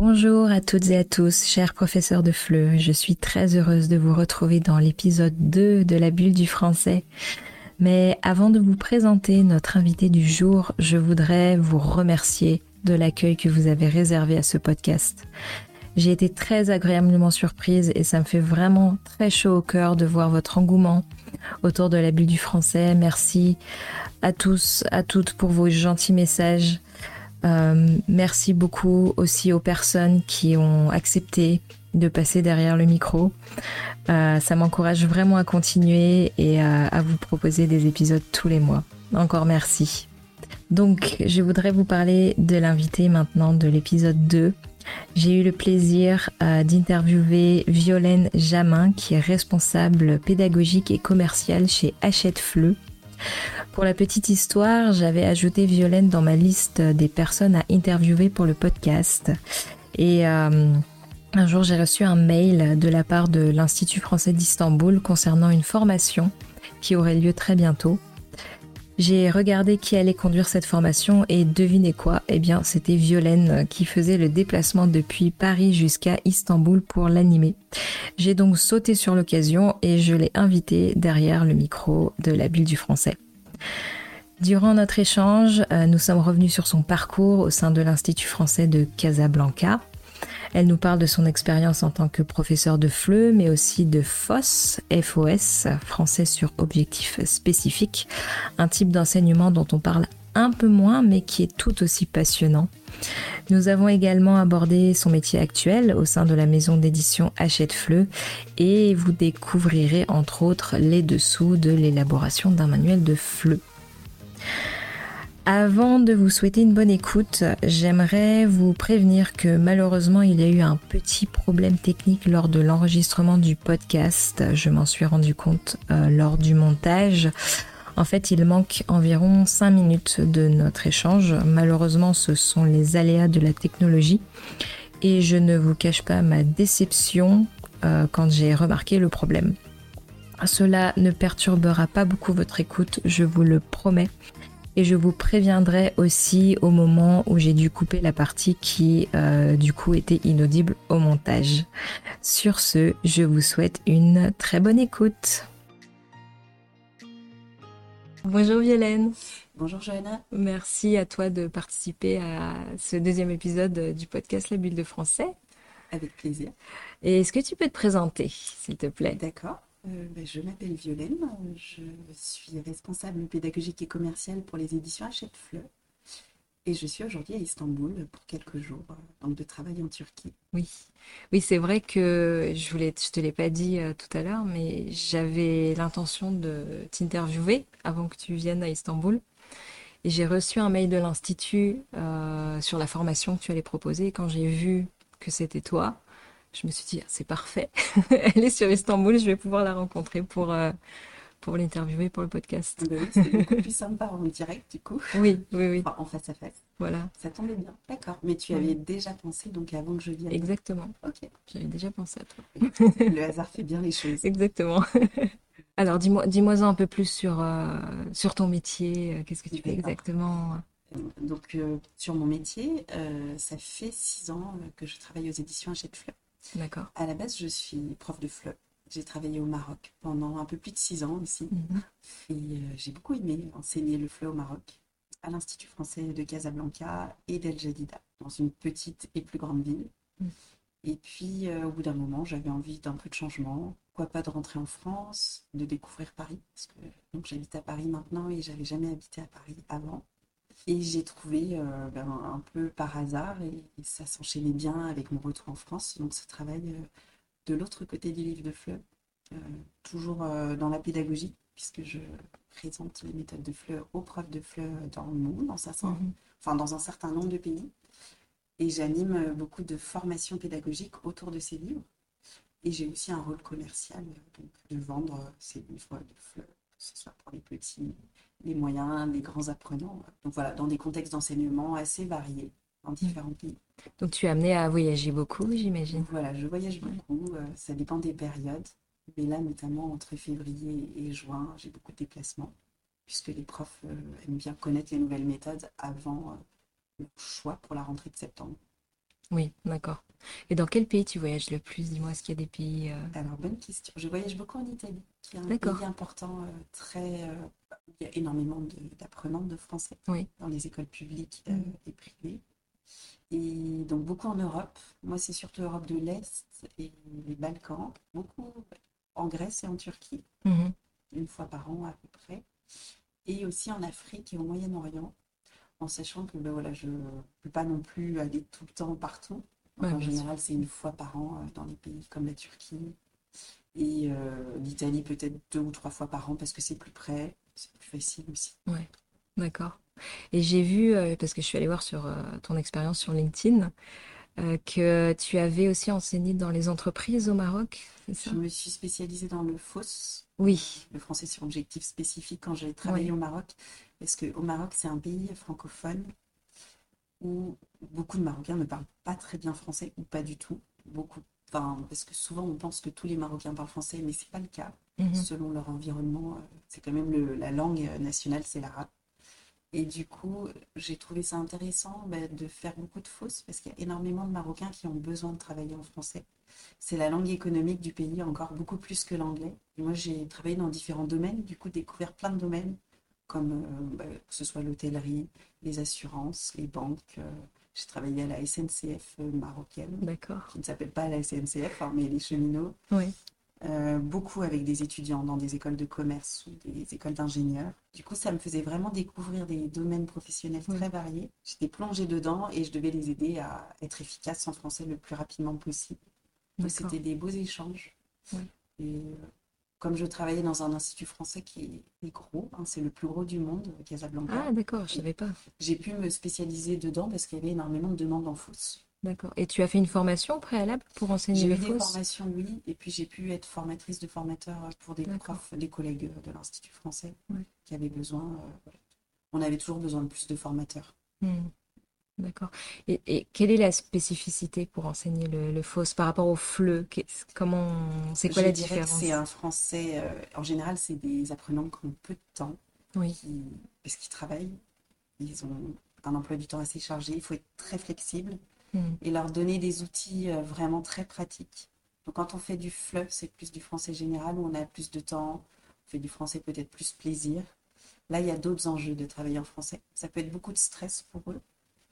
Bonjour à toutes et à tous, chers professeurs de FLE. Je suis très heureuse de vous retrouver dans l'épisode 2 de la bulle du français. Mais avant de vous présenter notre invité du jour, je voudrais vous remercier de l'accueil que vous avez réservé à ce podcast. J'ai été très agréablement surprise et ça me fait vraiment très chaud au cœur de voir votre engouement autour de la bulle du français. Merci à tous, à toutes pour vos gentils messages. Euh, merci beaucoup aussi aux personnes qui ont accepté de passer derrière le micro. Euh, ça m'encourage vraiment à continuer et à, vous proposer des épisodes tous les mois. Encore merci. Donc, je voudrais vous parler de l'invité maintenant de l'épisode 2. J'ai eu le plaisir euh, d'interviewer Violaine Jamin, qui est responsable pédagogique et commerciale chez Hachette Fleu. Pour la petite histoire, j'avais ajouté Violaine dans ma liste des personnes à interviewer pour le podcast. Et euh, un jour, j'ai reçu un mail de la part de l'Institut français d'Istanbul concernant une formation qui aurait lieu très bientôt. J'ai regardé qui allait conduire cette formation et devinez quoi? Eh bien, c'était Violaine qui faisait le déplacement depuis Paris jusqu'à Istanbul pour l'animer. J'ai donc sauté sur l'occasion et je l'ai invitée derrière le micro de la Bulle du Français. Durant notre échange, euh, nous sommes revenus sur son parcours au sein de l'Institut français de Casablanca. Elle nous parle de son expérience en tant que professeur de FLE, mais aussi de FOS, FOS, français sur objectif spécifique, un type d'enseignement dont on parle un peu moins, mais qui est tout aussi passionnant. Nous avons également abordé son métier actuel au sein de la maison d'édition Hachette Fleu et vous découvrirez entre autres les dessous de l'élaboration d'un manuel de FLE. Avant de vous souhaiter une bonne écoute, j'aimerais vous prévenir que malheureusement il y a eu un petit problème technique lors de l'enregistrement du podcast. Je m'en suis rendu compte euh, lors du montage. En fait, il manque environ 5 minutes de notre échange. Malheureusement, ce sont les aléas de la technologie. Et je ne vous cache pas ma déception euh, quand j'ai remarqué le problème. Cela ne perturbera pas beaucoup votre écoute, je vous le promets et je vous préviendrai aussi au moment où j'ai dû couper la partie qui euh, du coup était inaudible au montage. Sur ce, je vous souhaite une très bonne écoute. Bonjour Violaine. Bonjour Johanna. Merci à toi de participer à ce deuxième épisode du podcast La Bulle de Français. Avec plaisir. Et est-ce que tu peux te présenter, s'il te plaît? D'accord. Euh, ben, je m'appelle Violaine, je suis responsable pédagogique et commerciale pour les éditions Hachette Fleu. Et je suis aujourd'hui à Istanbul pour quelques jours euh, de travail en Turquie. Oui, oui, c'est vrai que je voulais, je te l'ai pas dit euh, tout à l'heure, mais j'avais l'intention de t'interviewer avant que tu viennes à Istanbul. Et j'ai reçu un mail de l'institut sur la formation que tu allais proposer. quand j'ai vu que c'était toi, je me suis dit, ah, c'est parfait. Elle est sur Istanbul, je vais pouvoir la rencontrer pour, euh, pour l'interviewer pour le podcast. Ben c'est beaucoup plus sympa en direct, du coup. Oui, oui, oui. en face à face. Voilà. Ça tombait bien. D'accord. Mais tu avais déjà pensé, donc avant que je vienne. Exactement. Ok. J'avais déjà pensé à toi. le hasard fait bien les choses. Exactement. Alors, dis-moi dis un peu plus sur, euh, sur ton métier. Qu'est-ce que tu fais exactement? Donc, euh, sur mon métier, ça fait six ans que je travaille aux éditions Hachette Fleur. D'accord. À la base, je suis prof de FLE. J'ai travaillé au Maroc pendant un peu plus de six ans aussi. Mhm. Et euh, j'ai beaucoup aimé enseigner le FLE au Maroc, à l'Institut français de Casablanca et d'El Jadida, dans une petite et plus grande ville. Mhm. Et puis, euh, au bout d'un moment, j'avais envie d'un peu de changement. Pourquoi pas de rentrer en France, de découvrir Paris Parce que donc j'habite à Paris maintenant et j'avais jamais habité à Paris avant. Et j'ai trouvé euh, ben, un peu par hasard, et, ça s'enchaînait bien avec mon retour en France, donc ce travail euh, de l'autre côté du livre de Fleur, euh, toujours dans la pédagogie, puisque je présente les méthodes de Fleur aux profs de Fleur dans le monde, dans, mhm. enfin, dans un certain nombre de pays. Et j'anime beaucoup de formations pédagogiques autour de ces livres. Et j'ai aussi un rôle commercial, donc de vendre ces livres de Fleur, que ce soit pour les petits les moyens, les grands apprenants. Donc voilà, dans des contextes d'enseignement assez variés en différents pays. Donc tu es amené à voyager beaucoup, j'imagine. Voilà, je voyage beaucoup. Euh, ça dépend des périodes. Mais là, notamment entre février et juin, j'ai beaucoup de déplacements, puisque les profs euh, aiment bien connaître les nouvelles méthodes avant euh, le choix pour la rentrée de septembre. Oui, d'accord. Et dans quel pays tu voyages le plus? Dis-moi, est-ce qu'il y a des pays... euh, Alors, bonne question. Je voyage beaucoup en Italie, qui est un D'accord. pays important, euh, très, euh, où il y a énormément de- d'apprenants de français Oui. dans les écoles publiques euh, Mhm. et privées. Et donc, beaucoup en Europe. Moi, c'est surtout l'Europe de l'Est et les Balkans. Beaucoup en Grèce et en Turquie, Mhm. une fois par an à peu près. Et aussi en Afrique et au Moyen-Orient, en sachant que ben, voilà, je ne peux pas non plus aller tout le temps partout. Ouais, en général, c'est une fois par an euh, dans les pays comme la Turquie. Et euh, l'Italie, peut-être deux ou trois fois par an parce que c'est plus près, c'est plus facile aussi. Ouais, d'accord. Et j'ai vu, euh, parce que je suis allée voir sur euh, ton expérience sur LinkedIn, que tu avais aussi enseigné dans les entreprises au Maroc, ça? Je me suis spécialisée dans le FOSS, Oui, le français sur objectif spécifique, quand j'ai travaillé au Maroc. Parce qu'au Maroc, c'est un pays francophone où beaucoup de Marocains ne parlent pas très bien français ou pas du tout. Beaucoup. Enfin, parce que souvent, on pense que tous les Marocains parlent français, mais c'est pas le cas. Mhm. Selon leur environnement, euh, c'est quand même le- la langue euh, nationale, c'est l'arabe. Et du coup, j'ai trouvé ça intéressant bah, de faire beaucoup de fausses parce qu'il y a énormément de Marocains qui ont besoin de travailler en français. C'est la langue économique du pays, encore beaucoup plus que l'anglais. Moi, j'ai travaillé dans différents domaines, du coup, découvert plein de domaines, comme euh, bah, que ce soit l'hôtellerie, les assurances, les banques. euh, j'ai travaillé à la SNCF euh, marocaine, d'accord. qui ne s'appelle pas la SNCF, hein, mais les cheminots. Oui, Euh, beaucoup avec des étudiants dans des écoles de commerce ou des écoles d'ingénieurs. Du coup, ça me faisait vraiment découvrir des domaines professionnels oui, très variés. J'étais plongée dedans et je devais les aider à être efficaces en français le plus rapidement possible. Donc, c'était des beaux échanges. Oui, Et comme je travaillais dans un institut français qui est gros, hein, c'est le plus gros du monde, Casablanca, Ah, d'accord, je savais pas. j'ai pu me spécialiser dedans parce qu'il y avait énormément de demandes en fausse. D'accord. Et tu as fait une formation préalable pour enseigner J'ai le eu des formations, oui, et puis j'ai pu être formatrice de formateurs pour des profs, des collègues euh, de l'Institut français Ouais. qui avaient besoin. euh, voilà. On avait toujours besoin de plus de formateurs. Hmm, D'accord. Et, et quelle est la spécificité pour enseigner le, le FOSS par rapport au FLE? Comment, c'est quoi Je la que c'est différence? un français, euh, en général, c'est des apprenants qui ont peu de temps, Oui, qui, parce qu'ils travaillent, ils ont un emploi du temps assez chargé, il faut être très flexible Hmm, et leur donner des outils euh, vraiment très pratiques. Donc quand on fait du FLE, c'est plus du français général où on a plus de temps, on fait du français peut-être plus plaisir. Là, il y a d'autres enjeux de travailler en français. Ça peut être beaucoup de stress pour eux.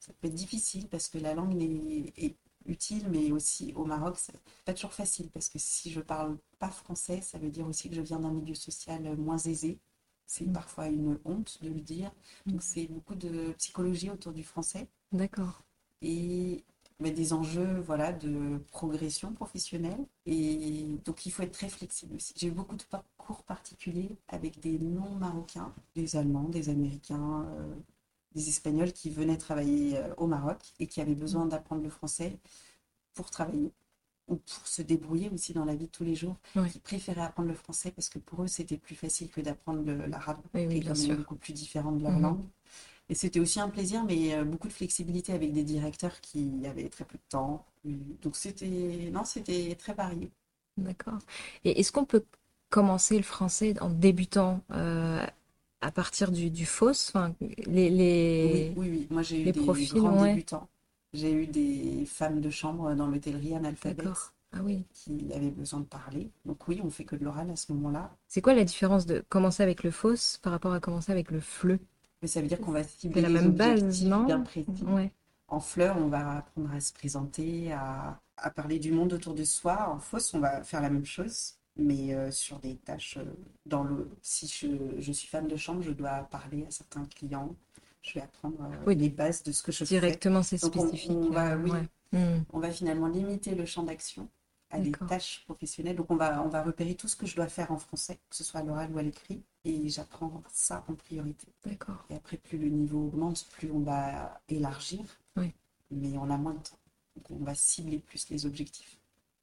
Ça peut être difficile parce que la langue est, est utile, mais aussi au Maroc, c'est pas toujours facile parce que si je parle pas français, ça veut dire aussi que je viens d'un milieu social moins aisé. C'est hmm, parfois une honte de le dire. hmm. Donc c'est beaucoup de psychologie autour du français D'accord. et mais des enjeux voilà, de progression professionnelle. Et donc, il faut être très flexible aussi. J'ai eu beaucoup de parcours particuliers avec des non-marocains, des Allemands, des Américains, euh, des Espagnols qui venaient travailler euh, au Maroc et qui avaient besoin d'apprendre le français pour travailler ou pour se débrouiller aussi dans la vie de tous les jours, Oui, qui préféraient apprendre le français parce que pour eux, c'était plus facile que d'apprendre l'arabe, oui, qui est beaucoup plus différent de leur Mhm. langue. Et c'était aussi un plaisir, mais euh, beaucoup de flexibilité avec des directeurs qui avaient très peu de temps. Donc c'était non, c'était très varié. D'accord. Et est-ce qu'on peut commencer le français en débutant euh, à partir du, du FOSS? Les, Oui, les, oui, oui. Moi j'ai eu les des profils, grands ouais. débutants. J'ai eu des femmes de chambre dans l'hôtellerie analphabètes. Ah oui. qui avaient besoin de parler. Donc oui, on fait que de l'oral à ce moment-là. C'est quoi la différence de commencer avec le FOSS par rapport à commencer avec le FLE? Mais ça veut dire qu'on va cibler la même base, objectifs bien non? précis. Ouais. En fleur, on va apprendre à se présenter, à, à parler du monde autour de soi. En fausse, on va faire la même chose, mais euh, sur des tâches euh, dans le. Si je, je suis femme de chambre, je dois parler à certains clients. Je vais apprendre euh, Oui, les bases de ce que je fais. directement, c'est on, spécifique. on va, oui, ouais. Hmm, on va finalement limiter le champ d'action à des tâches professionnelles. Donc on va, on va repérer tout ce que je dois faire en français, que ce soit à l'oral ou à l'écrit, et j'apprends ça en priorité. D'accord. Et après, plus le niveau augmente, plus on va élargir, Oui. mais on a moins de temps. Donc on va cibler plus les objectifs.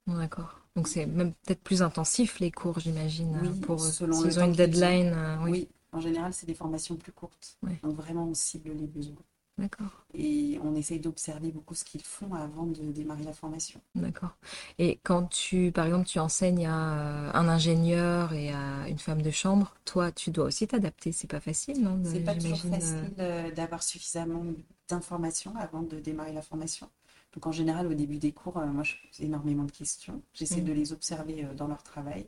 D'accord. Donc c'est même peut-être plus intensif les cours, j'imagine, Oui, euh, pour eux. selon S'ils ont une deadline, euh, oui. Oui, en général, c'est des formations plus courtes. Donc vraiment, on cible les besoins. D'accord. Et on essaye d'observer beaucoup ce qu'ils font avant de démarrer la formation. D'accord. Et quand tu, par exemple, tu enseignes à euh, un ingénieur et à une femme de chambre, toi, tu dois aussi t'adapter. C'est pas facile, non? C'est pas toujours euh, facile euh, d'avoir suffisamment d'informations avant de démarrer la formation. Donc en général, au début des cours, euh, moi je pose énormément de questions. J'essaie Mm. de les observer euh, dans leur travail.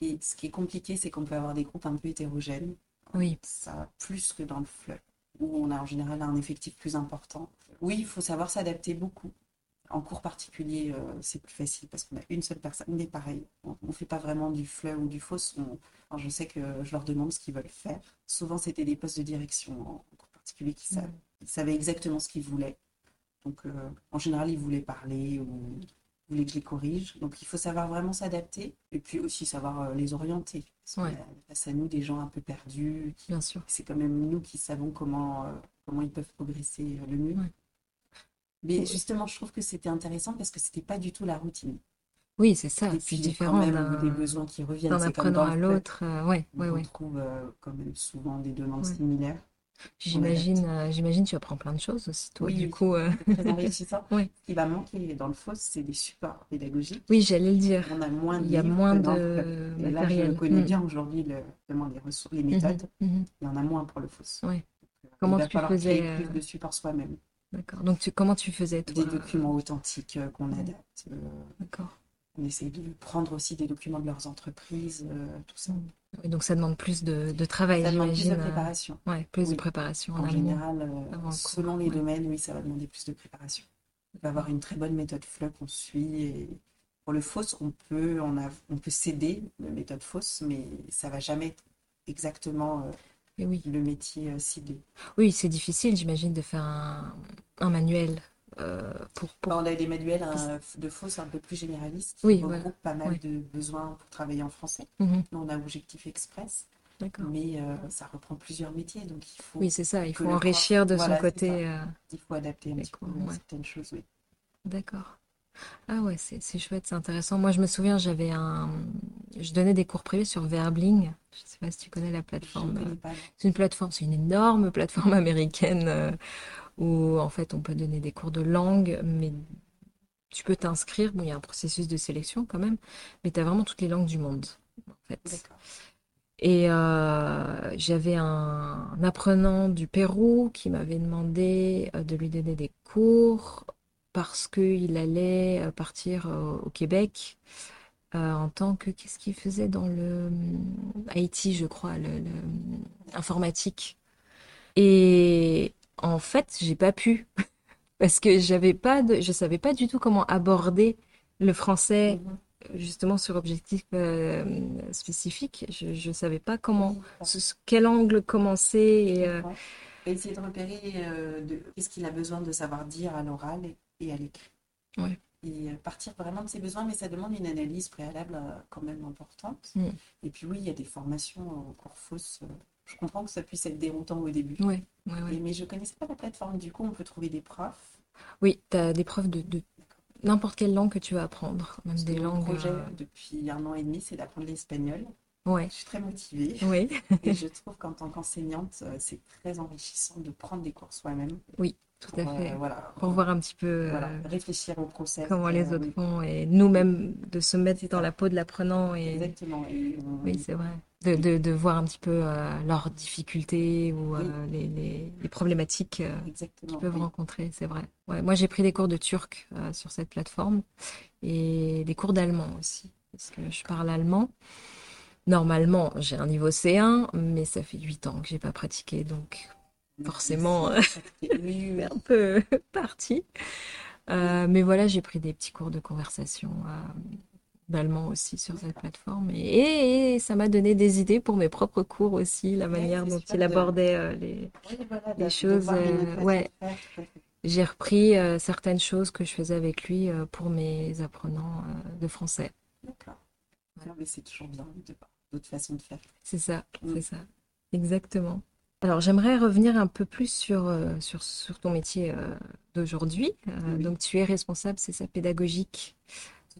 Et ce qui est compliqué, c'est qu'on peut avoir des groupes un peu hétérogènes. Oui. Ça, plus que dans le FLE, où on a en général un effectif plus important. Oui, il faut savoir s'adapter beaucoup. En cours particulier, euh, c'est plus facile parce qu'on a une seule personne, mais pareil, on ne fait pas vraiment du FLE ou du FOSS. On- alors, je sais que je leur demande ce qu'ils veulent faire. Souvent, c'était des postes de direction en cours particulier qui savent. Ils savaient exactement ce qu'ils voulaient. Donc, euh, en général, ils voulaient parler ou voulaient que je les corrige. Donc, il faut savoir vraiment s'adapter et puis aussi savoir euh, les orienter. Parce Ouais. face à nous des gens un peu perdus. Bien sûr. C'est quand même nous qui savons comment, euh, comment ils peuvent progresser le mieux. Ouais. Mais justement, je trouve que c'était intéressant parce que c'était pas du tout la routine. Oui, c'est ça. et C'est puis, différent quand même, des besoins qui reviennent. d'un apprenant à l'autre. euh, ouais, club. ouais, on trouve quand même souvent des demandes similaires. J'imagine, euh, j'imagine, tu apprends plein de choses aussi, toi. Oui, du oui. coup, euh, très enrichissant. Ouais. Ce qui va manquer dans le FOSS, c'est des supports pédagogiques. oui, j'allais le dire. On a moins de Il y a moins le de. Et là, je connais Mm. bien aujourd'hui le, vraiment les ressources, les Mhm, méthodes. mhm. Il y en a moins pour le FOSS. Donc, euh, Comment il va tu faisais, créer plus euh, de supports soi-même. D'accord. Donc, tu, comment tu faisais, toi? Des documents authentiques euh, qu'on adapte. D'accord. On essaye de prendre aussi des documents de leurs entreprises, euh, tout ça. Oui, donc, ça demande plus de, de travail, Ça demande plus de euh, préparation. Ouais, plus de préparation en général, euh, selon cours, les ouais. domaines, oui, ça va demander plus de préparation. On va avoir une très bonne méthode FLE qu'on suit. Et pour le FOSS, on peut, on a, on peut céder la méthode FOSS, mais ça va jamais être exactement oui, le métier ciblé. oui c'est difficile, j'imagine, de faire un, un manuel euh, pour, pour... Bon, on a des manuels hein, de FOSS un peu plus généralistes qui Oui, regroupent voilà. pas mal de besoins pour travailler en français. Mhm, on a Objectif Express, mais euh, ça reprend plusieurs métiers, donc il faut, Oui, c'est ça, il faut prof- enrichir de voilà, son côté. euh, il faut adapter un Les petit peu cours, ouais. certaines choses. Oui. D'accord. Ah ouais, c'est chouette, c'est intéressant. Moi, je me souviens, j'avais un... Je donnais des cours privés sur Verbling. Je sais pas si tu connais la plateforme. ne. C'est une plateforme, c'est une énorme plateforme américaine euh, où en fait on peut donner des cours de langue, mais tu peux t'inscrire. Bon, il y a un processus de sélection quand même, mais tu as vraiment toutes les langues du monde en fait. Et euh, j'avais un, un apprenant du Pérou qui m'avait demandé euh, de lui donner des cours parce qu'il allait euh, partir au Québec euh, en tant que... Qu'est-ce qu'il faisait dans le Haïti, je crois, le, le- informatique. Et en fait, j'ai pas pu parce que j'avais pas de, je savais pas du tout comment aborder le français Mhm. justement sur objectif euh, spécifique. Je, je savais pas comment, sous quel angle commencer. Et, euh. Et essayer de repérer euh, de, qu'est-ce qu'il a besoin de savoir dire à l'oral et, et à l'écrit. Ouais. Et euh, partir vraiment de ses besoins, mais ça demande une analyse préalable quand même importante. Mm. Et puis oui, il y a des formations en cours fausses. Je comprends que ça puisse être déroutant au début. ouais, ouais, ouais. Mais je ne connaissais pas la plateforme. Du coup, on peut trouver des profs. Oui, tu as des preuves de, de n'importe quelle langue que tu veux apprendre, même des que mon langues. projet euh, depuis un an et demi, c'est d'apprendre l'espagnol. Ouais, Je suis très motivée. oui, Et je trouve qu'en tant qu'enseignante, euh, c'est très enrichissant de prendre des cours soi-même. Tout à euh, fait. voilà, Pour voir un petit peu euh, voilà, réfléchir au process. comment les euh, autres font et nous-mêmes de se mettre dans la peau de l'apprenant et Exactement. Et oui, c'est vrai. De, de, de voir un petit peu euh, leurs difficultés ou euh, les, les, les problématiques euh, qu'ils peuvent oui. rencontrer, c'est vrai. Ouais, moi, j'ai pris des cours de turc sur cette plateforme et des cours d'allemand aussi, parce que je parle allemand. Normalement, j'ai un niveau C1, mais ça fait 8 ans que j'ai pas pratiqué, donc forcément, c'est un peu parti. Euh, mais voilà, j'ai pris des petits cours de conversation euh, d'allemand aussi sur cette plateforme et, et ça m'a donné des idées pour mes propres cours aussi, la manière dont il de- abordait euh, les, Oui, voilà, les de- de choses, euh, ouais. J'ai repris euh, certaines choses que je faisais avec lui euh, pour mes apprenants euh, de français. D'accord. Mais c'est toujours bien de d'autres façons de faire. C'est ça, Mm. c'est ça. Exactement. Alors, j'aimerais revenir un peu plus sur, euh, sur, sur ton métier euh, d'aujourd'hui. Euh, Oui. Donc, tu es responsable, c'est ça, pédagogique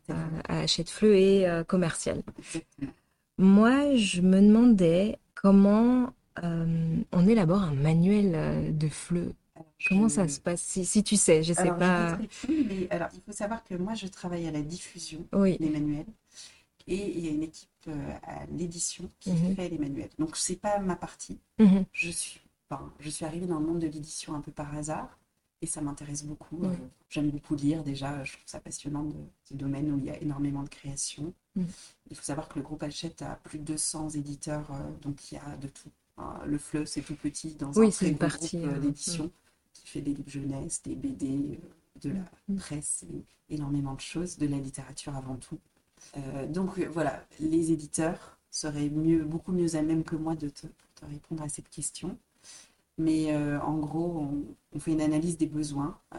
à fait. à Hachette-Fleu et commercial. Moi, je me demandais comment on élabore un manuel de FLE. Alors, Comment je- ça se passe? Si, si tu sais, je sais Alors, pas. je ne plus, mais alors, il faut savoir que moi, je travaille à la diffusion Oui, des manuels et il y a une équipe à l'édition qui Mhm. fait les manuels. Donc, c'est pas ma partie. Mhm. Je suis, enfin, je suis arrivée dans le monde de l'édition un peu par hasard. et ça m'intéresse beaucoup. J'aime beaucoup lire déjà, je trouve ça passionnant de ce domaine où il y a énormément de création. Mm. Il faut savoir que le groupe Hachette a plus de 200 éditeurs, euh, donc il y a de tout. Hein, Le Fleu, c'est tout petit dans Oui, un très une partie, groupe euh, euh, d'édition qui fait des livres jeunesse, des BD, euh, de la presse, et énormément de choses, de la littérature avant tout. Euh, donc euh, voilà, les éditeurs seraient mieux, beaucoup mieux à même que moi de te, te répondre à cette question. Mais euh, en gros, on, on fait une analyse des besoins euh,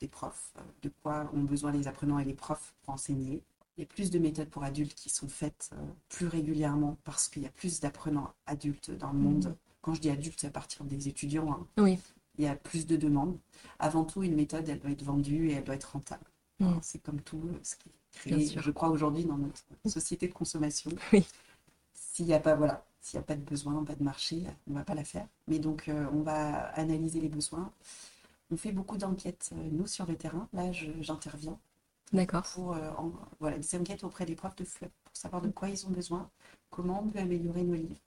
des profs, de quoi ont besoin les apprenants et les profs pour enseigner. Il y a plus de méthodes pour adultes qui sont faites plus régulièrement parce qu'il y a plus d'apprenants adultes dans le monde. Mhm. Quand je dis adultes, c'est à partir des étudiants. hein. Oui. Il y a plus de demandes. Avant tout, une méthode, elle doit être vendue et elle doit être rentable. Alors, C'est comme tout ce qui est Bien créé, sûr. je crois, aujourd'hui dans notre société de consommation. Oui. S'il n'y a pas, voilà, s'il n'y a pas de besoin, pas de marché, on ne va pas la faire. Mais donc, euh, on va analyser les besoins. On fait beaucoup d'enquêtes, euh, nous, sur le terrain. Là, j'interviens D'accord. pour euh, en- voilà, des enquêtes auprès des profs de FLEP pour savoir de quoi ils ont besoin, comment on peut améliorer nos livres.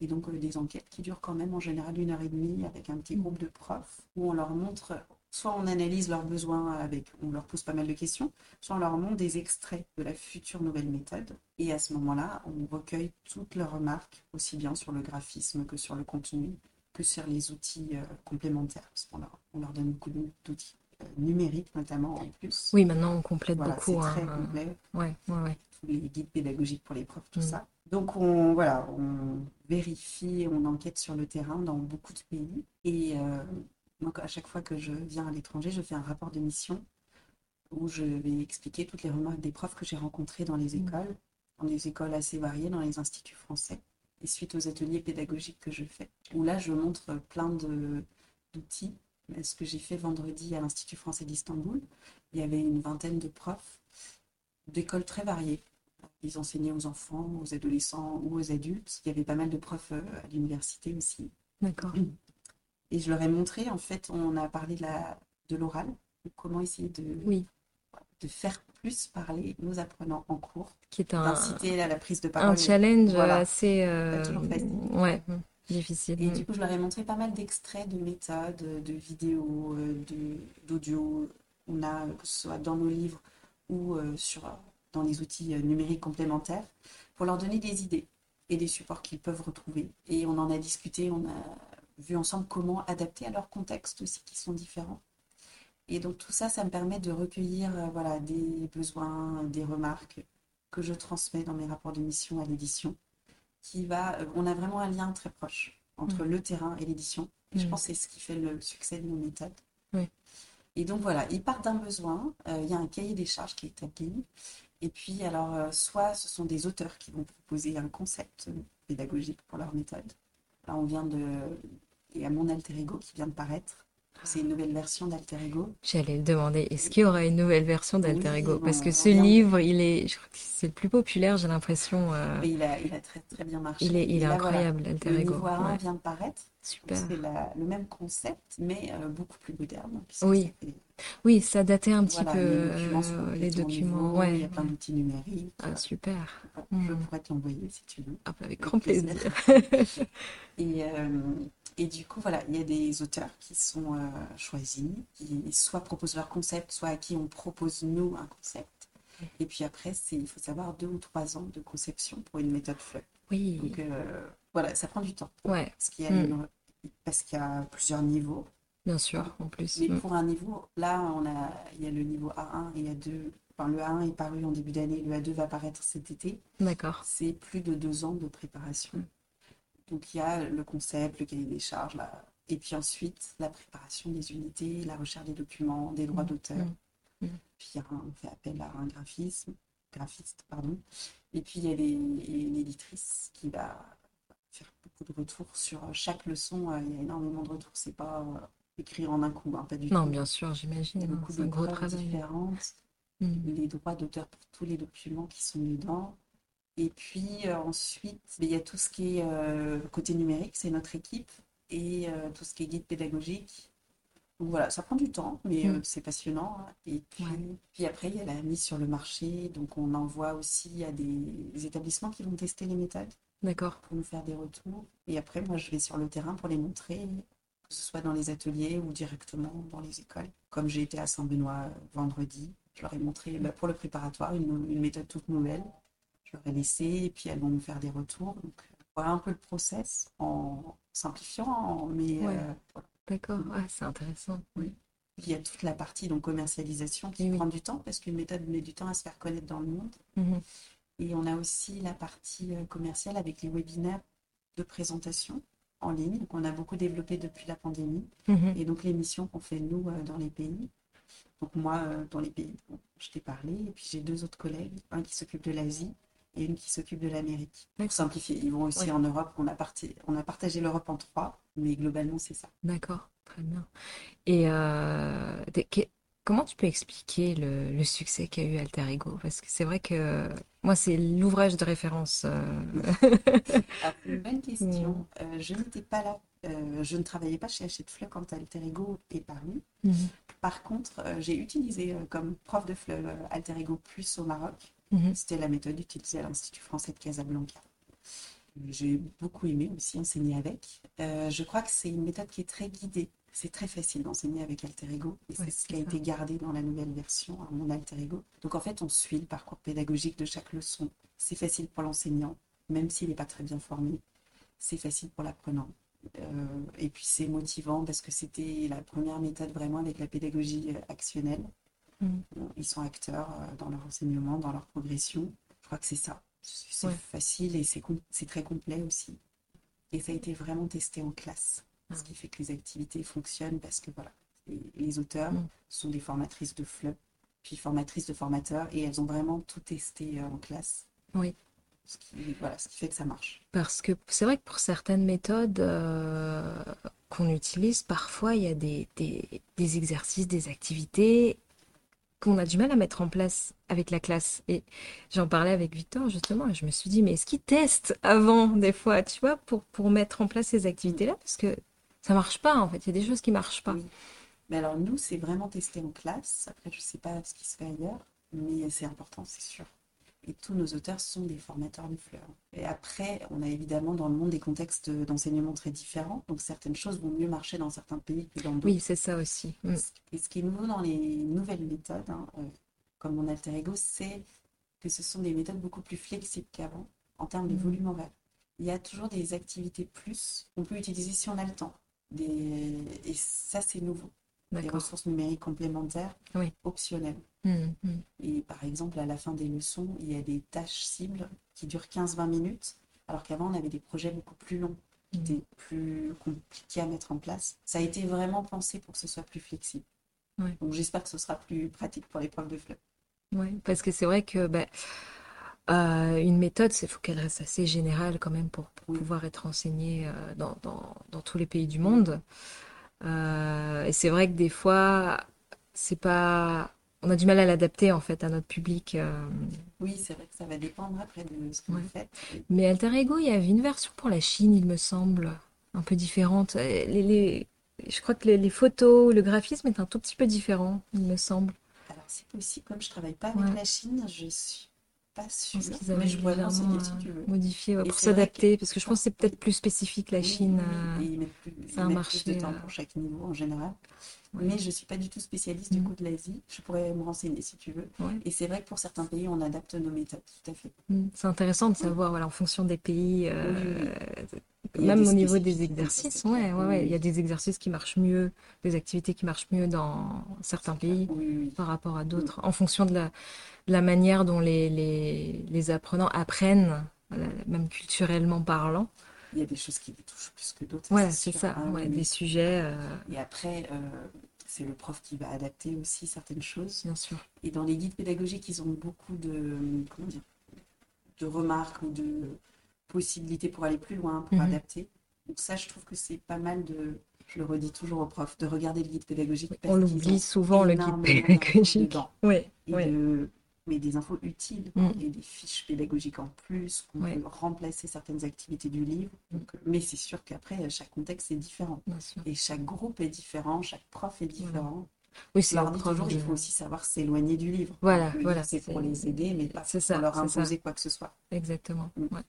Et donc euh, des enquêtes qui durent quand même en général une heure et demie avec un petit groupe de profs où on leur montre, soit on analyse leurs besoins avec, on leur pose pas mal de questions, soit on leur montre des extraits de la future nouvelle méthode. Et à ce moment-là, on recueille toutes leurs remarques, aussi bien sur le graphisme que sur le contenu, que sur les outils euh, complémentaires. Parce qu'on leur, on leur donne beaucoup d'outils euh, numériques notamment en plus. Oui, maintenant on complète Voilà, beaucoup. c'est très hein, complet, Ouais, ouais, ouais. tous les guides pédagogiques pour les profs, tout Mm. ça. Donc on, voilà, on vérifie, on enquête sur le terrain dans beaucoup de pays. Et euh, donc à chaque fois que je viens à l'étranger, je fais un rapport de mission où je vais expliquer toutes les remarques des profs que j'ai rencontrés dans les Mm. écoles, dans des écoles assez variées, dans les instituts français, et suite aux ateliers pédagogiques que je fais, où là je montre plein d'outils. Ce que j'ai fait vendredi à l'Institut français d'Istanbul, il y avait une vingtaine de profs d'écoles très variées. Ils enseignaient aux enfants, aux adolescents ou aux adultes. Il y avait pas mal de profs euh, à l'université aussi. D'accord. Et je leur ai montré, en fait, on a parlé de la- de l'oral, comment essayer de, Oui, de faire plus parler nos apprenants en cours, qui est un, d'inciter à la prise de un parole. challenge Voilà. assez euh, Pas toujours facile. ouais, difficile. Et du coup, je leur ai montré pas mal d'extraits de méthodes, de vidéos, euh, d'audio. On a, que ce soit dans nos livres ou euh, sur, dans les outils euh, numériques complémentaires, pour leur donner des idées et des supports qu'ils peuvent retrouver. Et on en a discuté, on a vu ensemble comment adapter à leur contexte aussi, qui sont différents. Et donc tout ça, ça me permet de recueillir euh, voilà, des besoins, des remarques que je transmets dans mes rapports de mission à l'édition. Qui va, euh, on a vraiment un lien très proche entre le terrain et l'édition. Et je Mm. pense que c'est ce qui fait le succès de nos méthodes. Oui. Et donc voilà, ils partent d'un besoin, euh, il y a un cahier des charges qui est établi. Et puis alors, soit ce sont des auteurs qui vont proposer un concept pédagogique pour leur méthode. Là, on vient de... Il y a mon alter ego qui vient de paraître. C'est une nouvelle version d'alter ego. J'allais le demander, est-ce qu'il y aura une nouvelle version d'Alter Oui, Ego? Parce que ce livre, il est, je crois que c'est le plus populaire, j'ai l'impression. euh, il a, il a très, très bien marché. il est, il Et est là, voilà, incroyable, Alter le Ego. 1 Ouais, vient de paraître. super. C'est le même concept, mais euh, beaucoup plus moderne. Oui. ça fait- Oui, ça datait un petit voilà, peu les documents euh, les documents. Ouais. Il y a plein d'outils numériques. Ah, super. Voilà, Je Mm. pourrais te l'envoyer si tu veux. Ah, bah, avec Avec grand plaisir. plaisir. Et, euh, et du coup, voilà, il y a des auteurs qui sont euh, choisis, qui soit proposent leur concept, soit à qui on propose nous un concept. Et puis après, il faut savoir deux ou trois ans de conception pour une méthode FLEP. Oui, Donc euh, voilà, ça prend du temps. ouais, Parce qu'il y a, Mm. y a plusieurs niveaux. bien sûr, en plus. Mais Mm. pour un niveau, là, on a, il y a le niveau A1 et A2. Enfin, le A1 est paru en début d'année, le A2 va paraître cet été. D'accord. C'est plus de deux ans de préparation. Donc, il y a le concept, le cahier des charges, là. Et puis ensuite, la préparation des unités, la recherche des documents, des droits Mm. d'auteur. Mm. Mm. Puis, il y a un- on fait appel à un graphisme, graphiste, pardon. Et puis, il y a les- l'éditrice qui va faire beaucoup de retours sur chaque leçon. Euh, Il y a énormément de retours. C'est pas euh, écrit en un coup, hein, pas du Non, bien sûr, Il y j'imagine. a hein, beaucoup un gros travail. différentes, les droits d'auteur pour tous les documents qui sont dedans. Et puis euh, ensuite, il y a tout ce qui est euh, côté numérique, c'est notre équipe, et euh, tout ce qui est guide pédagogique. Donc voilà, ça prend du temps, mais Mm. c'est passionnant. hein. Et puis, Ouais. puis après, il y a la mise sur le marché, donc on envoie aussi à des établissements qui vont tester les méthodes D'accord. pour nous faire des retours. Et après, moi, je vais sur le terrain pour les montrer que ce soit dans les ateliers ou directement dans les écoles. Comme j'ai été à Saint-Benoît euh, vendredi, je leur ai montré bah, pour le préparatoire une, une, méthode toute nouvelle. Je leur ai laissé et puis elles vont nous faire des retours. Donc voilà un peu le process en simplifiant, mais ouais. D'accord, ah, c'est intéressant. Oui. Puis il y a toute la partie donc commercialisation qui Oui. prend du temps parce qu'une méthode met du temps à se faire connaître dans le monde. Mhm. Et on a aussi la partie euh, commerciale avec les webinaires de présentation en ligne qu'on a beaucoup développé depuis la pandémie. Mhm. Et donc les missions qu'on fait nous euh, dans les pays. Donc moi, euh, dans les pays, bon, je t'ai parlé. Et puis j'ai deux autres collègues, un qui s'occupe de l'Asie et une qui s'occupe de l'Amérique. Pour simplifier, ils vont aussi Oui. en Europe. On a, parti- on a partagé l'Europe en trois, mais globalement c'est ça. D'accord, très bien. Et euh, que- comment tu peux expliquer le, le succès qu'a eu Alter Ego? Parce que c'est vrai que moi, c'est l'ouvrage de référence. euh, une bonne question. Euh, je n'étais pas là. Je ne travaillais pas chez Hachette Fleur quand Alter Ego est paru. Mhm. Par contre, j'ai utilisé comme prof de euh, Alter Ego Plus au Maroc. Mhm. C'était la méthode utilisée à l'Institut français de Casablanca. J'ai beaucoup aimé aussi enseigner avec. Euh, je crois que c'est une méthode qui est très guidée. C'est très facile d'enseigner avec Alter Ego. Et c'est ce qui a ça. été gardé dans la nouvelle version, à mon Alter Ego. Donc en fait, on suit le parcours pédagogique de chaque leçon. C'est facile pour l'enseignant, même s'il n'est pas très bien formé. C'est facile pour l'apprenant. Euh, et puis c'est motivant parce que c'était la première méthode vraiment avec la pédagogie euh, actionnelle. Mhm. Ils sont acteurs euh, dans leur enseignement, dans leur progression. Je crois que c'est ça. C'est Ouais. facile et c'est com- très complet aussi. Et ça a été vraiment testé en classe. Ah. Ce qui fait que les activités fonctionnent parce que voilà, les, les auteurs Mhm. sont des formatrices de FLE, puis formatrices de formateurs, et elles ont vraiment tout testé euh, en classe. Oui. Ce qui, voilà, ce qui fait que ça marche. Parce que c'est vrai que pour certaines méthodes euh, qu'on utilise, parfois il y a des, des, des exercices, des activités qu'on a du mal à mettre en place avec la classe. Et j'en parlais avec Victor justement, et je me suis dit, mais est-ce qu'ils testent avant des fois, tu vois, pour, pour mettre en place ces activités-là? Parce que ça marche pas en fait, il y a des choses qui marchent pas. Mais alors nous, c'est vraiment testé en classe. Après, je sais pas ce qui se fait ailleurs, mais c'est important, c'est sûr. Et tous nos auteurs sont des formateurs de fleurs. Et après, on a évidemment dans le monde des contextes d'enseignement très différents. Donc certaines choses vont mieux marcher dans certains pays que dans d'autres. Oui, c'est ça aussi. Mm. Et ce qui est nouveau dans les nouvelles méthodes, hein, euh, comme mon alter ego, c'est que ce sont des méthodes beaucoup plus flexibles qu'avant en termes de Mhm. volume horaire. Il y a toujours des activités plus qu'on peut utiliser si on a le temps. Des... Et ça, c'est nouveau. Des ressources numériques complémentaires, Oui. optionnelles. Mm, mm. Par exemple, à la fin des leçons, il y a des tâches cibles qui durent 15-20 minutes, alors qu'avant, on avait des projets beaucoup plus longs, qui Mhm. étaient plus compliqués à mettre en place. Ça a été vraiment pensé pour que ce soit plus flexible. Ouais. Donc j'espère que ce sera plus pratique pour les profs de fleurs. Ouais, parce que c'est vrai que ben, euh, une méthode, il faut qu'elle reste assez générale quand même pour, pour Oui. pouvoir être enseignée euh, dans, dans, dans tous les pays du monde. Euh, et c'est vrai que des fois, c'est pas, on a du mal à l'adapter en fait à notre public. euh. Oui, c'est vrai que ça va dépendre après de ce que Ouais. vous faites. Mais Alter Ego, il y avait une version pour la Chine, il me semble, un peu différente. Euh, Les, les- je crois que les, les photos, le graphisme est un tout petit peu différent, il me semble. Alors c'est possible, comme je travaille pas avec Ouais. la Chine, je suis pas Je sûre, qu'ils mais avaient je pourrais légèrement renseigner si tu veux. modifié ouais, pour s'adapter, parce que je pense que c'est Oui. peut-être plus spécifique la Oui, Chine. oui, euh, et plus, c'est un marché, plus de temps euh, pour chaque niveau en général. Ouais. Mais je suis pas du tout spécialiste du Mm. coup de l'Asie. Je pourrais me renseigner si tu veux. Ouais. Et c'est vrai que pour certains pays, on adapte nos méthodes, tout à fait. Mm, C'est intéressant de savoir, voilà, en fonction des pays, euh, même au niveau des exercices, ouais, ouais, il y a des exercices qui marchent mieux, des activités qui marchent mieux dans certains pays par rapport à d'autres, en fonction de la, de la manière dont les, les, les apprenants apprennent, même culturellement parlant. Il y a des choses qui les touchent plus que d'autres. Voilà, c'est ça, Ah, ouais, oui, des sujets, euh, Et après, euh, c'est le prof qui va adapter aussi certaines choses. bien sûr. Et dans les guides pédagogiques, ils ont beaucoup de, comment dire, de remarques ou de possibilités pour aller plus loin, pour Mhm. adapter. Donc ça, je trouve que c'est pas mal de, je le redis toujours aux profs, de regarder le guide pédagogique. parce On l'oublie ont souvent, le guide pédagogique. Oui, Et oui. de- mais des infos utiles, Mm. et des fiches pédagogiques en plus, qu'on peut remplacer certaines activités du livre. Mm. Donc, mais c'est sûr qu'après, chaque contexte est différent. Et chaque groupe est différent, chaque prof est différent. Oui, c'est toujours, il faut aussi savoir s'éloigner du livre. Voilà, Le voilà, c'est pour les aider, mais pas pour ça, leur ça. imposer quoi que ce soit. Exactement. Mm. ouais.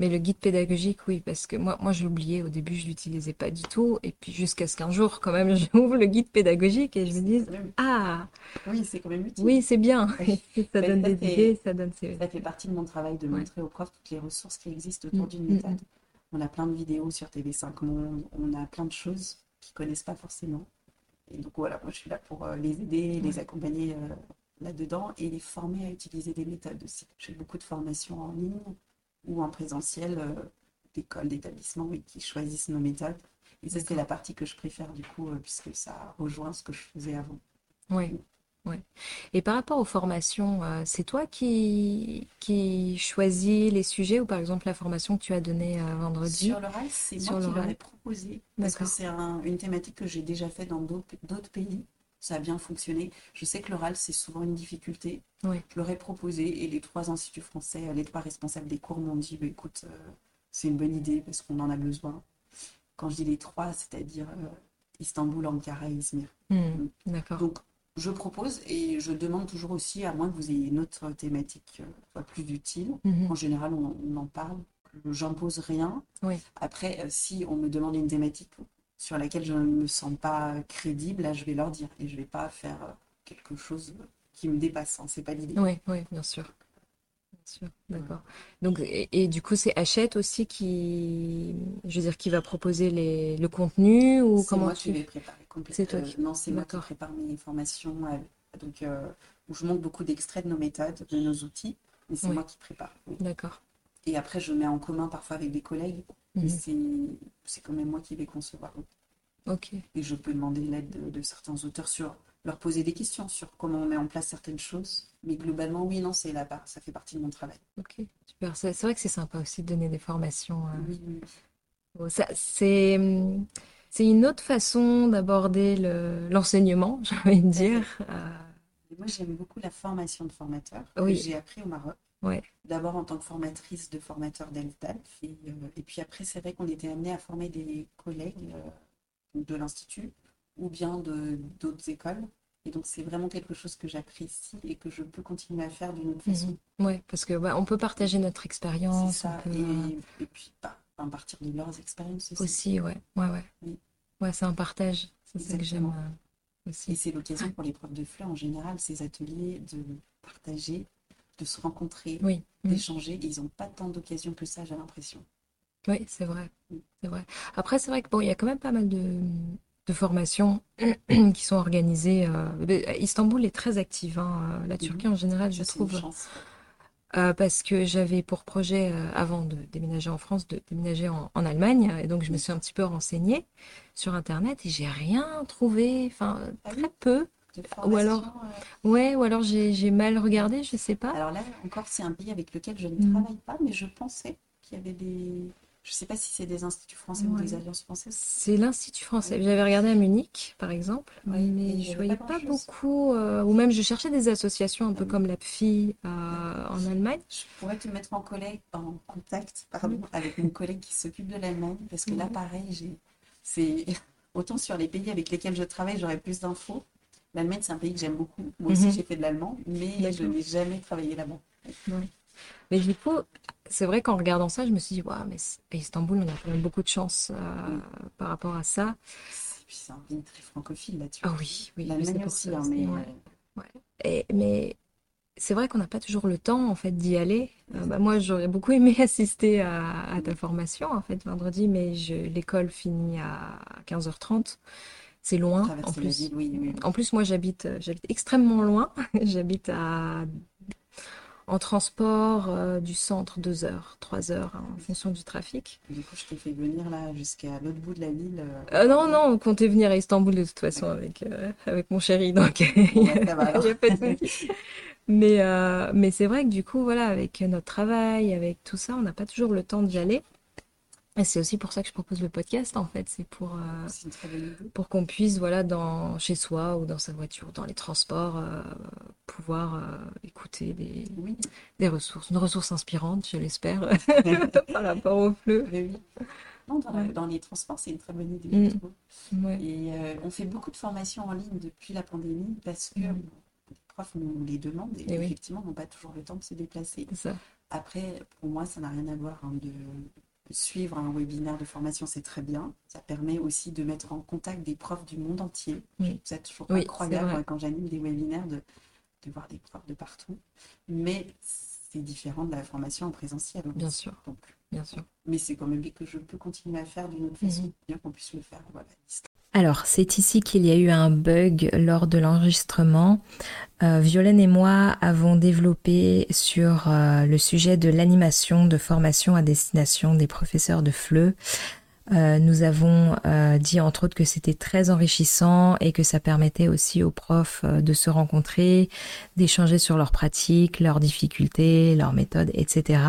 Mais le guide pédagogique, oui, parce que moi, moi, je l'oubliais au début, je l'utilisais pas du tout. Et puis jusqu'à ce qu'un jour, quand même, j'ouvre le guide pédagogique et je me dise, même- ah, Oui, c'est quand même utile. oui, c'est bien. Oui. Ça donne ça des fait- idées, ça donne. Ça fait partie de mon travail de Ouais. montrer aux profs toutes les ressources qui existent autour Mm, d'une mm, méthode. On a plein de vidéos sur TV5 Monde, on a plein de choses qu'ils connaissent pas forcément. Et donc voilà, moi je suis là pour euh, les aider, les accompagner euh, là-dedans et les former à utiliser des méthodes aussi. J'ai beaucoup de formations en ligne ou en présentiel euh, d'écoles, d'établissements oui, qui choisissent nos méthodes. Et ça, c'est la partie que je préfère du coup, puisque ça rejoint ce que je faisais avant. Oui, Et par rapport aux formations, euh, c'est toi qui, qui choisis les sujets ou par exemple la formation que tu as donnée euh, vendredi? Sur l'oral, c'est Sur moi qui ai proposé, parce que c'est un- une thématique que j'ai déjà fait dans d'autres pays. Ça a bien fonctionné. Je sais que l'oral, c'est souvent une difficulté. Je leur ai proposé et les trois instituts français, euh, les trois responsables des cours m'ont dit, bah, écoute, euh, c'est une bonne idée parce qu'on en a besoin. Quand je dis les trois, c'est-à-dire Istanbul, Ankara et Izmir. Hmm, d'accord. Donc, je propose et je demande toujours aussi, à moins que vous ayez une autre thématique euh, soit plus utile, Mhm. en général, on, on en parle. J'impose rien. Oui. Après, euh, si on me demande une thématique sur laquelle je ne me sens pas crédible, là, je vais leur dire. Et je vais pas faire euh, quelque chose qui me dépasse. hein. C'est pas l'idée. Oui, oui, bien sûr. Sûr, d'accord. Donc, et, et du coup, c'est Hachette aussi qui, je veux dire, qui va proposer les, le contenu ou comment moi tu... qui vais préparer complètement. C'est toi qui- non, c'est moi qui prépare mes formations. euh, donc, euh, je montre beaucoup d'extraits de nos méthodes, de nos outils. Mais c'est Oui. moi qui prépare. oui. D'accord. Et après, je mets en commun parfois avec des collègues. Mhm. C'est c'est quand même moi qui vais concevoir. Ok. Et je peux demander l'aide de, de certains auteurs sur leur poser des questions sur comment on met en place certaines choses. Mais globalement, oui, non, c'est là-bas. Ça fait partie de mon travail. Ok, super. C'est vrai que c'est sympa aussi de donner des formations. euh. Oui, oui. Bon, ça, c'est, c'est une autre façon d'aborder le, l'enseignement, j'ai envie de dire. Euh, Et moi, j'aime beaucoup la formation de formateurs Oui. que j'ai appris au Maroc. Ouais. D'abord en tant que formatrice de formateurs d'ELTAF. Et, euh, et puis après, c'est vrai qu'on était amené à former des collègues euh, de l'Institut ou bien de d'autres écoles. Et donc, c'est vraiment quelque chose que j'apprécie et que je peux continuer à faire d'une autre façon. ouais, parce que on peut partager notre expérience, ça. on peut, Et, euh, et puis, bah, à partir de leurs expériences aussi. aussi, ouais, ouais, ouais. Oui. Ouais, c'est un partage. C'est ça que j'aime euh, Et aussi. c'est l'occasion pour les profs de fleurs en général, ces ateliers, de partager, de se rencontrer, Oui, mm. d'échanger. Et Ils n'ont pas tant d'occasions que ça, j'ai l'impression. oui, c'est vrai, c'est vrai. Après, c'est vrai que bon, il y a quand même pas mal de, de formations qui sont organisées. euh, mais Istanbul est très active, hein, euh, La Turquie en général, je trouve. Euh, parce que j'avais pour projet, euh, avant de déménager en France, de déménager en, en Allemagne. Et donc, je me suis un petit peu renseignée sur Internet et j'ai rien trouvé, enfin, Ah très peu. Ou alors- formation, euh, Ouais, ou alors j'ai mal regardé, je sais pas. Alors là, encore, c'est un pays avec lequel je ne Mm. travaille pas, mais je pensais qu'il y avait des. Je ne sais pas si c'est des instituts français ou des alliances françaises. C'est l'Institut français. J'avais regardé à Munich, par exemple, Ouais, mais je avait voyais pas beaucoup. euh, ou même, je cherchais des associations un peu comme la PFI euh, en Allemagne. Je pourrais te mettre en, collègue, en contact pardon, avec mon collègue qui s'occupe de l'Allemagne, parce que là, pareil, c'est autant sur les pays avec lesquels je travaille, j'aurais plus d'infos. L'Allemagne, c'est un pays que j'aime beaucoup. Moi aussi, Mhm. j'ai fait de l'allemand, mais je n'ai jamais travaillé là-bas. Mais du coup, c'est vrai qu'en regardant ça, je me suis dit, waouh, mais à Istanbul, on a quand même beaucoup de chance euh, Mm. par rapport à ça. Puis, c'est un pays très francophile là-dessus. Ah oui, oui, oui, c'est aussi, hein, aussi, mais ouais. euh, Et- mais c'est vrai qu'on n'a pas toujours le temps en fait d'y aller. Euh, bah, moi, j'aurais beaucoup aimé assister à, à ta formation en fait vendredi, mais je, l'école finit à 15h30. C'est loin en plus. ville, oui, oui. En plus, moi, j'habite, j'habite extrêmement loin. J'habite à en transport euh, du centre deux heures, trois heures hein, en fonction du trafic. Du coup, je t'ai fait venir là jusqu'à l'autre bout de la ville. euh, Euh, non, non, on comptait venir à Istanbul de toute façon avec avec mon chéri, donc Bon, ça va, alors. Il y a pas de souci. Mais, mais c'est vrai que du coup, voilà, avec notre travail, avec tout ça, on n'a pas toujours le temps d'y aller. C'est aussi pour ça que je propose le podcast, en fait. C'est pour, euh, pour qu'on puisse, voilà, dans, chez soi ou dans sa voiture, dans les transports, euh, pouvoir euh, écouter des, Oui, des ressources, une ressource inspirante, je l'espère, par rapport au fleu. oui. Non, dans, Ouais. dans les transports, c'est une très bonne idée. Mm. Ouais. Et on fait beaucoup de formations en ligne depuis la pandémie parce que Mhm. les profs nous les demandent et, Et oui. effectivement n'ont pas toujours le temps de se déplacer. Ça. Après, pour moi, ça n'a rien à voir hein, de suivre un webinaire de formation, c'est très bien. Ça permet aussi de mettre en contact des profs du monde entier. Oui. C'est toujours Oui, incroyable quand j'anime des webinaires de, de voir des profs de partout. Mais c'est différent de la formation en présentiel. Bien aussi. sûr. Donc, Bien sûr. mais c'est quand même que je peux continuer à faire d'une autre Mhm. façon, bien qu'on puisse le faire voilà. Alors, c'est ici qu'il y a eu un bug lors de l'enregistrement. Euh, Violaine et moi avons développé sur euh, le sujet de l'animation de formation à destination des professeurs de FLE. Euh, nous avons dit entre autres que c'était très enrichissant et que ça permettait aussi aux profs de se rencontrer, d'échanger sur leurs pratiques, leurs difficultés, leurs méthodes, etc.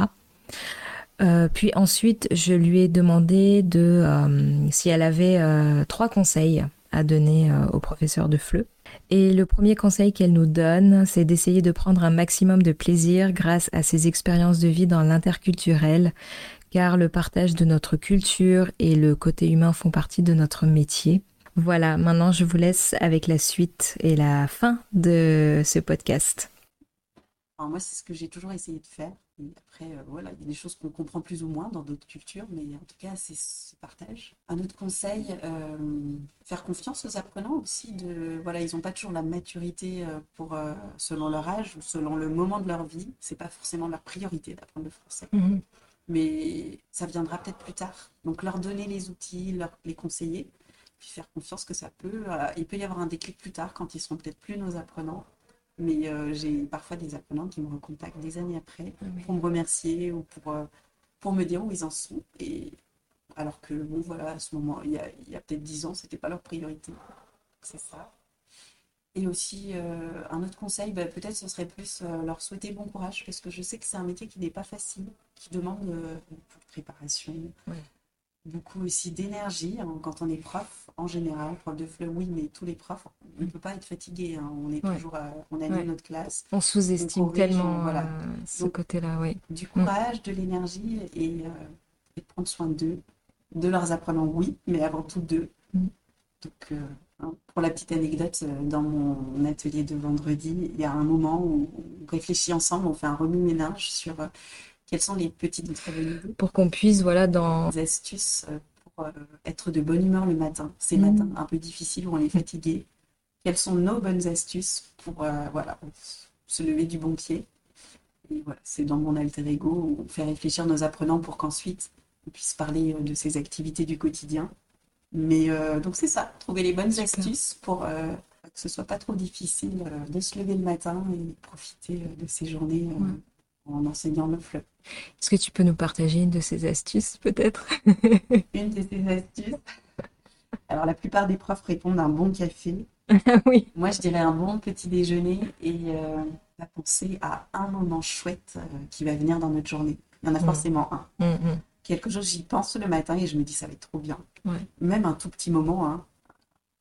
Euh, puis ensuite, je lui ai demandé de euh, si elle avait euh, trois conseils à donner au professeur de FLE. Et le premier conseil qu'elle nous donne, c'est d'essayer de prendre un maximum de plaisir grâce à ses expériences de vie dans l'interculturel, car le partage de notre culture et le côté humain font partie de notre métier. Voilà, maintenant je vous laisse avec la suite et la fin de ce podcast. Moi, c'est ce que j'ai toujours essayé de faire. Après, euh, voilà, il y a des choses qu'on comprend plus ou moins dans d'autres cultures, mais en tout cas, c'est ce partage. Un autre conseil, euh, faire confiance aux apprenants aussi. De, voilà, ils n'ont pas toujours la maturité euh, pour, euh, selon leur âge ou selon le moment de leur vie. C'est pas forcément leur priorité d'apprendre le français, mais ça viendra peut-être plus tard. Donc leur donner les outils, leur, les conseiller, puis faire confiance que ça peut. il peut y avoir un déclic plus tard quand ils seront peut-être plus nos apprenants. Mais euh, j'ai parfois des apprenants qui me recontactent des années après pour me remercier ou pour, euh, pour me dire où ils en sont. Et alors que, bon, voilà, à ce moment, il y a, il y a peut-être 10 ans, c'était pas leur priorité. C'est ça. Et aussi, euh, un autre conseil, bah, peut-être ce serait plus leur souhaiter bon courage, parce que je sais que c'est un métier qui n'est pas facile, qui demande beaucoup de préparation, Ouais. Beaucoup aussi d'énergie. hein, quand on est prof, en général, prof de FLE, oui, mais tous les profs, on ne peut pas être fatigué. hein, on est Ouais. toujours, à- on anime Ouais. notre classe. On sous-estime tellement on- voilà. euh, ce côté-là, oui. du courage, de l'énergie et, euh, et prendre soin d'eux, de leurs apprenants, oui, mais avant tout d'eux. Mm. Donc, euh, hein, pour la petite anecdote, euh, dans mon atelier de vendredi, il y a un moment où on réfléchit ensemble, on fait un remue-ménage sur quelles sont les petites bonnes Pour qu'on puisse, voilà, dans... des astuces euh, pour euh, être de bonne humeur le matin, ces Mm. matins un peu difficiles où on est fatigué. Quelles sont nos bonnes astuces pour euh, voilà, se lever du bon pied? Voilà, c'est dans mon alter ego où on fait réfléchir nos apprenants pour qu'ensuite on puisse parler de ces activités du quotidien. Mais euh, donc c'est ça, trouver les bonnes Super. astuces pour euh, que ce soit pas trop difficile euh, de se lever le matin et profiter de ces journées Ouais. En enseignant le fleuve. Est-ce que tu peux nous partager une de ces astuces, peut-être? Une de ces astuces. Alors la plupart des profs répondent un bon café. Oui. Moi je dirais un bon petit déjeuner et euh, à penser à un moment chouette euh, qui va venir dans notre journée. Il y en a Mm. forcément un. Mm, mm. quelque chose, j'y pense le matin et je me dis ça va être trop bien. Ouais. Même un tout petit moment, hein,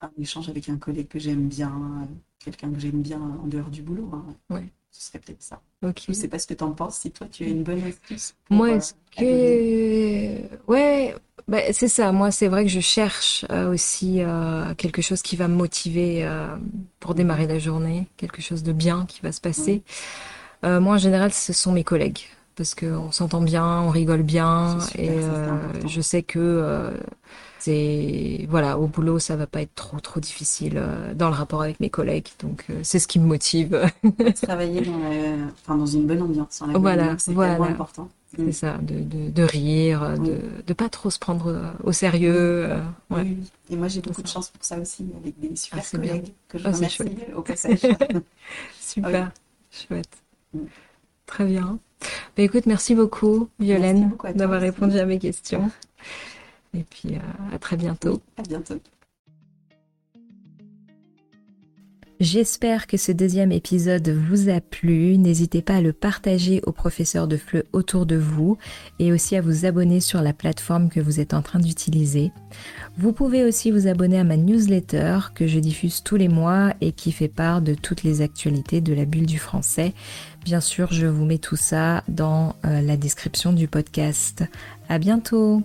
un échange avec un collègue que j'aime bien, euh, quelqu'un que j'aime bien en dehors du boulot. hein. Ouais. Ce serait peut-être ça. Je sais pas ce que tu en penses, si toi tu as une bonne astuce. pour, Moi, euh, est-ce que... Ouais, bah, c'est ça. Moi, c'est vrai que je cherche euh, aussi euh, quelque chose qui va me motiver pour démarrer la journée, quelque chose de bien qui va se passer. Moi, en général, ce sont mes collègues. Parce qu'on s'entend bien, on rigole bien, super, et euh, je sais que euh, c'est voilà au boulot ça va pas être trop trop difficile euh, dans le rapport avec mes collègues donc c'est ce qui me motive Travailler dans, la- enfin, dans une bonne ambiance. dans la bonne Voilà, c'est voilà. tellement important. Mm. c'est ça de, de, de rire Oui. de de pas trop se prendre au sérieux ouais. Oui, oui. Et moi j'ai beaucoup de chance pour ça aussi, avec des super Ah, bien. collègues que je remercie au passage. super chouette Mm. très bien bah, écoute merci beaucoup Violaine d'avoir répondu à mes questions. Et puis euh, à très bientôt. À bientôt. J'espère que ce deuxième épisode vous a plu. N'hésitez pas à le partager aux professeurs de FLE autour de vous et aussi à vous abonner sur la plateforme que vous êtes en train d'utiliser. Vous pouvez aussi vous abonner à ma newsletter que je diffuse tous les mois et qui fait part de toutes les actualités de la bulle du français. Bien sûr, je vous mets tout ça dans euh, la description du podcast. À bientôt!